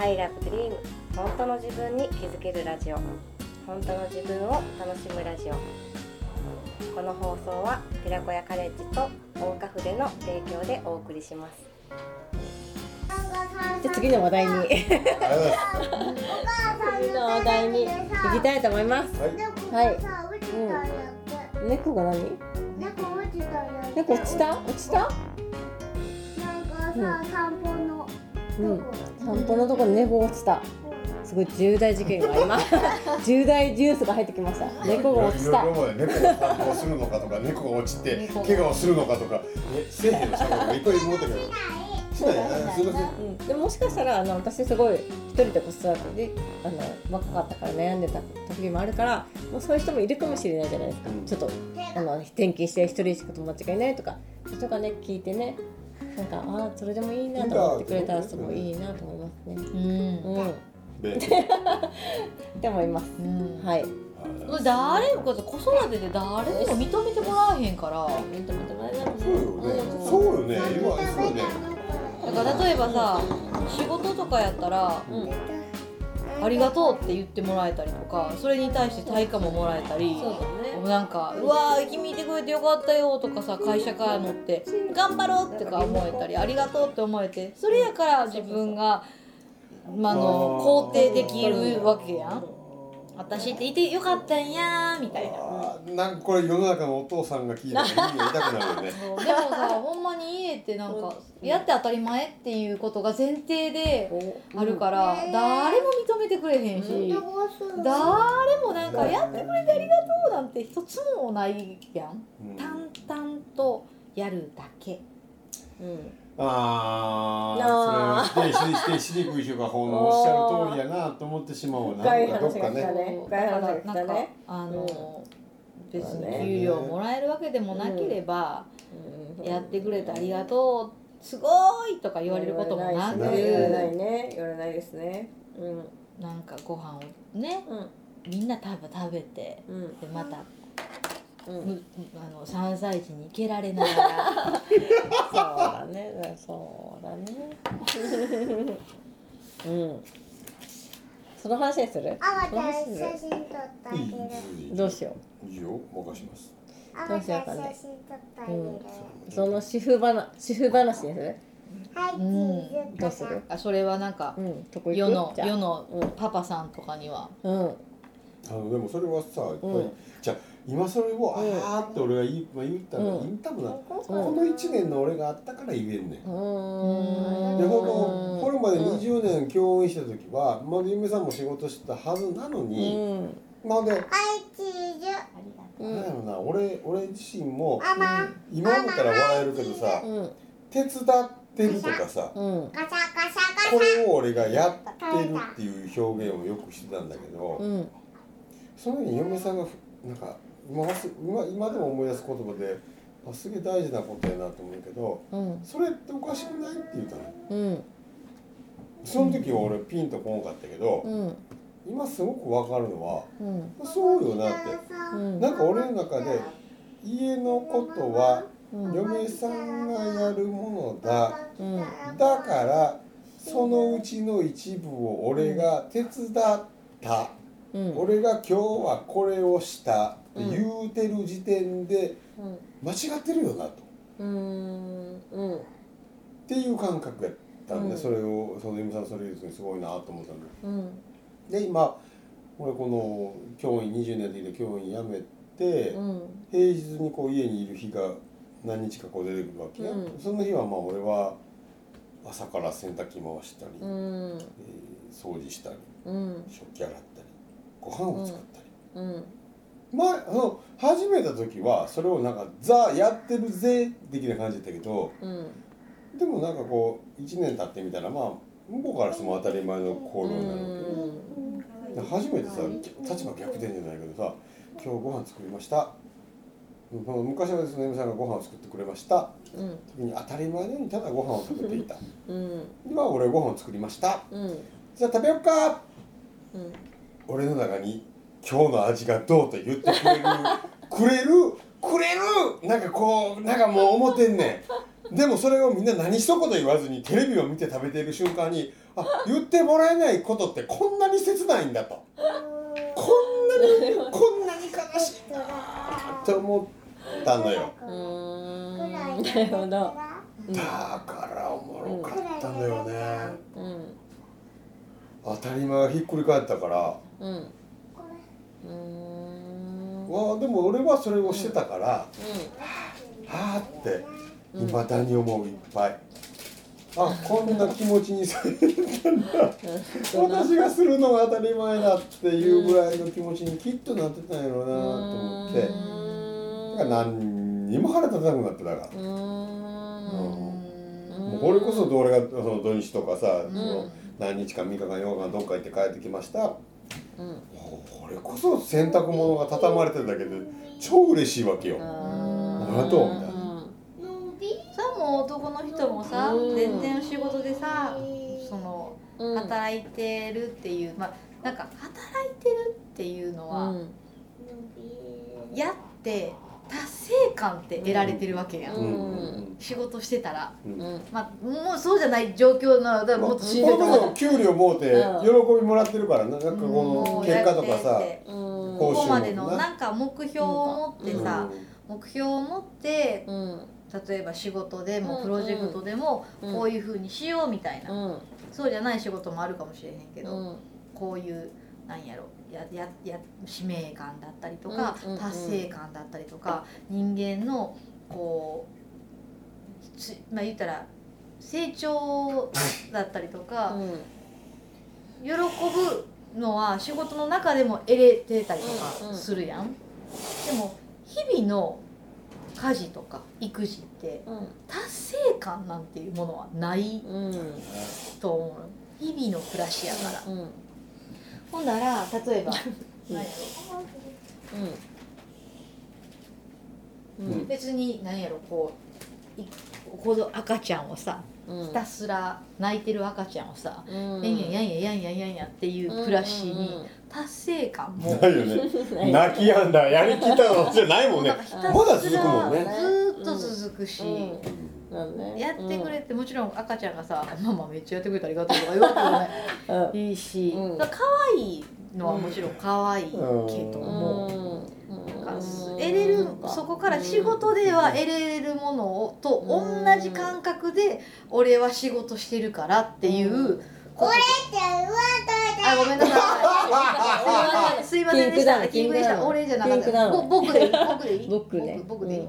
I love dream 本当の自分に気づけるラジオ。本当の自分を楽しむラジオ。この放送は寺子屋カレッジと大岡筆の提供でお送りします。じゃあ次の話題に。次の話題に。行きたいと思います。はい。はい。うん。猫が何？猫落ちた。猫落ちた？落ちた？なんかさ、散歩の。うん散歩のところに猫が落ちた。すごい重大事件が今 重大ニュースが入ってきました。猫が落ちた。猫が散歩するのかとか猫が落ちて怪我をするのかとか。えせえへんのしゃべるのがいっぱい思ったけどしないあすいません。うん、でももしかしたらあの私すごい一人で子育てであの若かったから悩んでた時もあるからもうそういう人もいるかもしれないじゃないですか、うん。ちょっとあの転勤して一人しか友達がいないとかそういう人がね聞いてねなんかああそれでもいいなと思ってくれたらすごいいいなと思いますね。うん。うん、っでて思います。うん。はい。誰も子育てで誰にも認めてもらえへんから。認めてもらえないそうよね。そうよね。今そうよね。だから例えばさ仕事とかやったらうん「ありがとう」って言ってもらえたりとかそれに対して対価ももらえたりそうだね。なんか「うわー君いてくれてよかったよ」とかさ会社から乗って「頑張ろう」とか思えたり「ありがとう」って思えてそれやから自分が、まあ、あの肯定できるわけやん私っていてよかったんやーみたいな。なんかこれ世の中のお父さんが聞いたら耳が痛くなるよね。でもさほんまに家ってなんかやって当たり前っていうことが前提であるから誰も認めてくれへんし誰もなんかやってくれてありがとうなんて一つもないやん。うん。淡々とやるだけ。うん。あああ。それを否定してしにくい人がほんのおっしゃる通りやなと思ってしまうわな。なんかどっか話が来たね。ね。深い話が来たなん。かねあの別に給料もらえるわけでもなければうん。やってくれてありがとうすごいとか言われることもなく言われないね言われないですねうん。なん。かご飯をねうん。みん。な食べ食べてうん。でまたうん。むあの3歳児に行けられながら。そうだね。そう。だねうん。その話にする？あまた写真撮ってあげる。どうしよいいよ。任します。あまた写真撮ってあげる。うその主婦話主婦話にする？はい、チうん。どうする？あそれはなんかうん。世の世のうんパパさんとかには。うん。あのでもそれはさやっじゃあ今それを、うん。あーって俺が言い、まあ、言ったの、うん。言ったもんな、うん。この1年の俺があったから言えんねん、でほのこれまで20年教員した時はまだ嫁さんも仕事してたはずなのうに、ん。まあで、はい、チーズ。うん。なんやろな俺俺自身も。今思ったら笑えるけどさうん。手伝ってるとかさうん。ガシャガシャこガシれを俺がやってるっていう表現をよくしてたんだけど、うん。その時に嫁さんがふなんか今今今でも思い出す言葉であすげえ大事なことやなと思うけどうん。それっておかしくないって言ったの。うん。その時は俺ピンとこんかったけど、うん。今すごく分かるのはうん。そうよなって。うん。なんか俺の中で家のことはうん。嫁さんがやるものだうん。だからそのうちの一部を俺が手伝った、うん。俺が今日はこれをした言うてる時点で間違ってるよなと。うん。うん。っていう感覚やったんで、うん。それをその嫁さんそれ言うにすごいなと思ったんで。今俺この教員20年で教員辞めて、うん。平日にこう家にいる日が何日かこう出てくるわけや、うん。その日はまあ俺は朝から洗濯機回したり、うん。えー掃除したりうん。食器洗ったりご飯を作ったり、うんまああの始めた時はそれをなんか「ザやってるぜ」的な感じだったけどうん。でもなんかこう1年経ってみたらまあ向こうからしても当たり前の行動になるわけ。ようで初めてさ立場逆転じゃないけどさ「今日ご飯作りました」昔はですね嫁さんがご飯を作ってくれました。ん時に当たり前のようにただご飯を食べていた。うん。今は俺ご飯を作りました。うん。じゃあ食べよっか。うん。俺の中に今日の味がどうと言ってくれるくれるくれるなんかこうなんかもう思ってんねん。でもそれをみんな何一言言わずにテレビを見て食べている瞬間にあ言ってもらえないことってこんなに切ないんだと。こんなに こんなに悲しいなって思ったのよ。うーん。なるほど。だからおもろかったのよね。うん。当たり前がひっくり返ったからうんわあでも俺はそれをしてたから、はあっていまだに思ういっぱい、あこんな気持ちにされたんだ。私がするのが当たり前だっていうぐらいの気持ちにきっとなってたんやろうなと思って。だから何にも腹立たなくなってだから、うーん。もうこれこそ俺がその土日とかさ、その何日か3日間4日間どっか行って帰ってきました。うんこれこそ洗濯物が畳まれてるだけで超嬉しいわけよ。あありがとうみたいな。さもう男の人もさうん全然仕事でさそのうん。働いてるっていうまあなんか働いてるっていうのは、うん。やって達成感って得られてるわけやん、うん。仕事してたら。まあもうそうじゃない状況ならだからもっとしんどいと思うこの給料もうてうん。喜びもらってるからな。なんかこの結果とかさうん。こうここまでのなんか目標を持ってさ、う目標を持ってうん。例えば仕事でもうん。プロジェクトでもうん。こういうふうにしようみたいな、うん。そうじゃない仕事もあるかもしれへんけど、うん。こういうなんやろややや使命感だったりとか、うんうんうん。達成感だったりとか人間のこうつまあ言ったら成長だったりとか、喜ぶのは仕事の中でも得れてたりとうんうん。かするやん。でも日々の家事とか育児ってうん。達成感なんていうものはないうん。と思う日々の暮らしやから。うんほんなら例えば。うん何やろ。うん。うん。別に何やろこうい子供赤ちゃんをさうん。ひたすら泣いてる赤ちゃんをさ、うん。やんややんややんややんやっていう暮らしに達成感も、ないよね泣きやんだやりきったのじゃないもんねまだ続くもんねずーっと続くし、うんね。やってくれてもちろん赤ちゃんがさ「ママめっちゃやってくれてありがとう」とか言われてもねうん。いいし、うん。可愛いのはもちろん可愛いけども。なん。か得れるそこから仕事では得れるものをと同じ感覚で俺は仕事してるからっていうことあごめんなさい。すいません。でした。キングでした。俺じゃなかっピンクダウン。たぼ僕でいい？僕でいい？僕ね。僕でいい？うん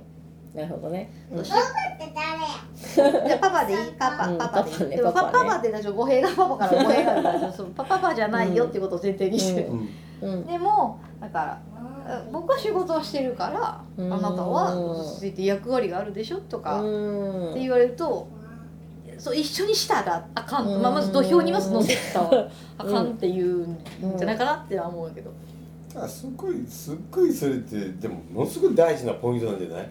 なるほどね。どうしようじゃあパパでいい。パパうんパパでいい。パパねでもパパパね。パってちょっと語弊がパパから語弊があるからちょっとそのパパパじゃないよっていうことを前提にして。でもだからうん僕は仕事をしてるからうん。あなたは続いて役割があるでしょとかってうん言われるとそう一緒にしたらあかんうん。まあまず土俵にまず乗せたらあかんっていうんじゃないかなっては思うけど。あすっごいすっごいそれってでもものすごい大事なポイントなんじゃない？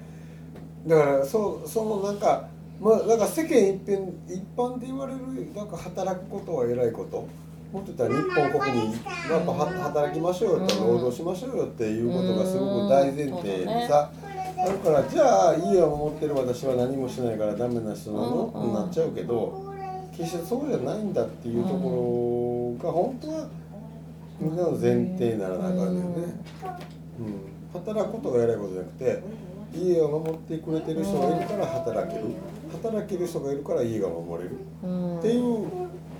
だからそうそのなんかまあなんか世間一般一般で言われるなんか働くことは偉いこと。もっと言ったら日本国民やっぱは働きましょうよとうん労働しましょうよっていうことがすごく大前提でさだからじゃあ家を守ってる私は何もしないからダメな人なのうんってなっちゃうけど決してそうじゃないんだっていうところが本当はみんなの前提にならなあかんねんね。うん、働くことが偉いことじゃなくて家を守ってくれてる人がいるから働ける。働ける人がいるから家が守れる。うん。っていう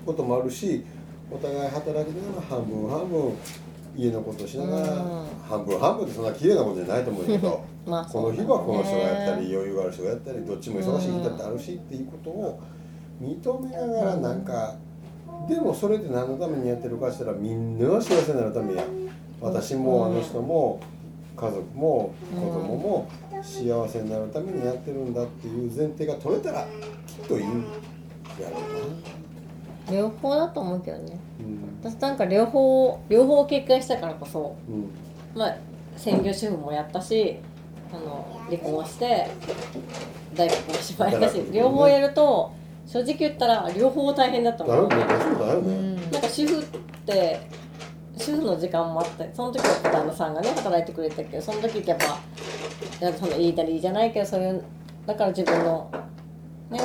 こともあるしお互い働きながら半分半分家のことをしながらうん。半分半分ってそんな綺麗なことじゃないと思うけど まあこの日はこの人がやったり余裕がある人がやったりどっちも忙しい日だってあるしっていうことを認めながらなんかでもそれって何のためにやってるかって言ったらみんなが幸せになるためや。私もあの人も家族も子供も幸せになるためにやってるんだっていう前提が取れたらきっといいんやろうな。両方だと思うけどね。うん。私なんか両方両方経験したからこそうん。まあ専業主婦もやったしあの離婚をして大学もしまいたし両方やると正直言ったら両方大変だと思うね。そうだようね。ん。なんか主婦って主婦の時間もあってその時は旦那さんがね働いてくれたけどその時やっぱその言いたりじゃないけどそういうだから自分のね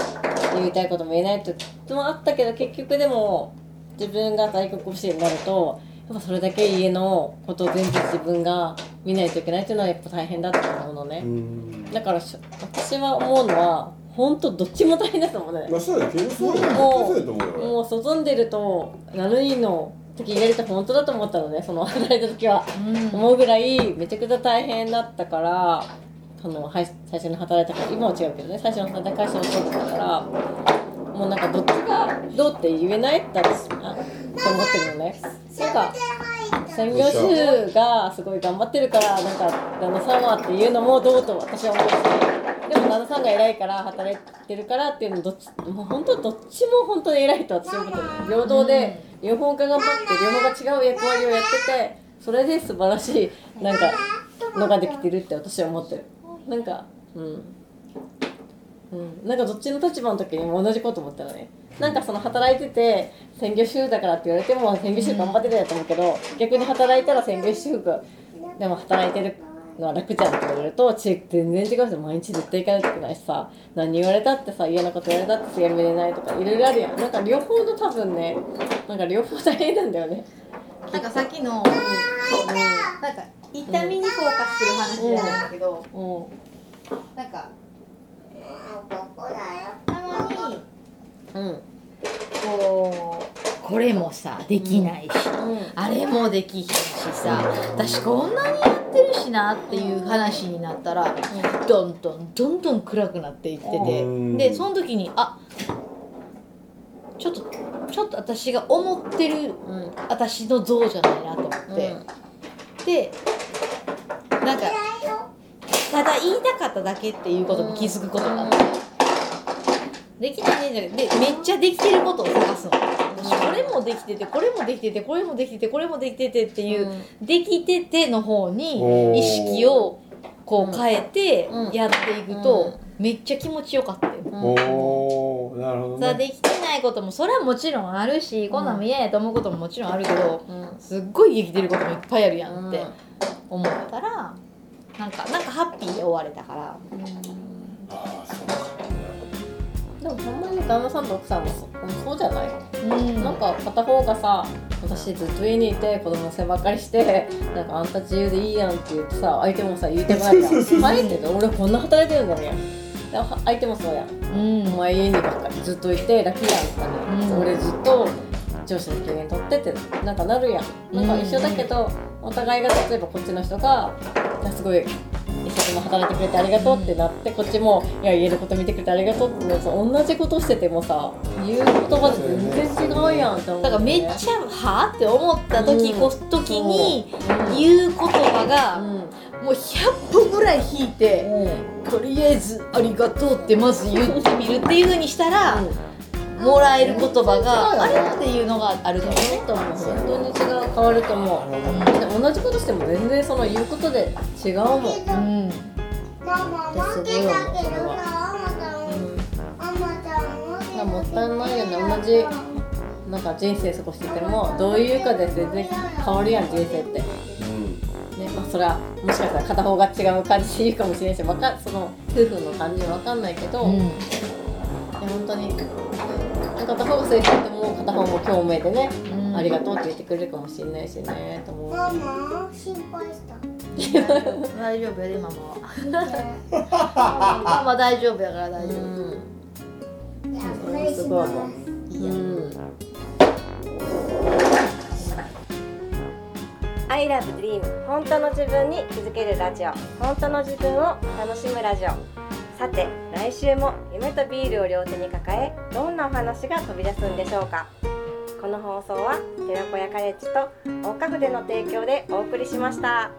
言いたいことも言えないってのもあったけど結局でも自分が大黒星になるとやっぱそれだけ家のことを全部自分が見ないといけないっていうのはやっぱ大変だと思うのね。う、ん。だからし私は思うのは本当どっちも大変だと思うね。まあそうやけどそうやもうもう外に出るとナルニの時入れると本当だと思ったのねその働いた時は。思うぐらいめちゃくちゃ大変だったからそのはい最初に働いたから今は違うけどね最初の働いた会社のそうだったからもうなんかどっちがどうって言えないって私あと思ってるのね。なんか専業主婦がすごい頑張ってるからなんか旦那さんはっていうのもどうと私は思うしでも旦那さんが偉いから働いてるからっていうのどっちもう本当どっちも本当に偉いと私は思ってる。平等で両方が頑張って両方が違う役割をやっててそれで素晴らしいなんかのができてるって私は思ってる。なんかうん。うん、なんかどっちの立場の時にも同じこと思ったのね。なんかその働いてて専業主婦だからって言われても専業主婦頑張ってるやと思うけど逆に働いたら専業主婦。でも働いてるのは楽じゃんって言われるとち全然違うし毎日絶対行かないといけないしさ何言われたってさ嫌なこと言われたってやめれないとかいろいろあるやん。なんか両方の多分ねなんか両方大変なんだよね。なんかさっきの、なんか痛みにフォーカスする話じゃないんだけど、うん。なんかここだよたまにうん。こうこれもさできないし、あれもできひんしさ。私こんなにやってるしなっていう話になったらどんどんどんどん暗くなっていってて。うん。でその時にあちょっとちょっと私が思ってるうん私の像じゃないなと思って、でなんかただ言いたかっただけっていうことに気づくことがあって、できてねじゃなくてでめっちゃできてることを探すのれもできててこれもできててこれもできててこれもできててっていう、できてての方に意識をこう変えてうんやっていくと、めっちゃ気持ちよかったよ、なるほどね。さあできてないこともそれはもちろんあるしこんなんも嫌やと思うことももちろんあるけど、うん。すっごいできてることもいっぱいあるやんってうん思ったらなんかなんかハッピーで終われたから。うかでもほんまに旦那さんと奥さんもそそうじゃない、うん。なんか片方がさ私ずっと家にいて子供の世話ばっかりしてなんかあんた自由でいいやんって言ってさ相手もさ言いたくないじゃんはいって俺こんな働いてるんだよでは相手もそうやん。うん。お前家にばっかりずっといて楽やんとかね、うん。俺ずっと上司の機嫌取ってってなんかなるやん。なんか一緒だけど、お互いが例えばこっちの人がすごい一生懸命働いてくれてありがとうってなってこっちもいや家のこと見てくれてありがとうってなると同じことしててもさ言う言葉で全然違うやんって思う、だからめっちゃはあって思った時こ、時に言う言葉が、うん。もう100歩ぐらい引いて、うん。とりあえず「ありがとう」ってまず言ってみるっていう風にしたら、もらえる言葉があれっていうのがあるかもね。と思う本当に違う変わると思う。で同じことしても全然その言うことで違うもん、うん。ママ負けたけどさママちゃん。ママちゃん。負けたけどもったいないよね同じなん。か人生過ごしててもどういうかで全然変わるやん。人生ってねうん。まあそれはもしかしたら片方が違う感じかもしれないしわかその夫婦の感じわかん。ないけど、いや本当に片方がそう言ってても片方も共鳴でね、うん。ありがとうって言ってくれるかもしれないしねと思う。ママ心配した。大丈夫やでママは。ママ大丈夫やから大丈夫、うん。いやそれはすごい思ううん。I love dream 本当の自分に気づけるラジオ。本当の自分を楽しむラジオさて来週も夢とビールを両手に抱えどんなお話が飛び出すんでしょうか？この放送は寺子屋カレッジと大花筆の提供でお送りしました。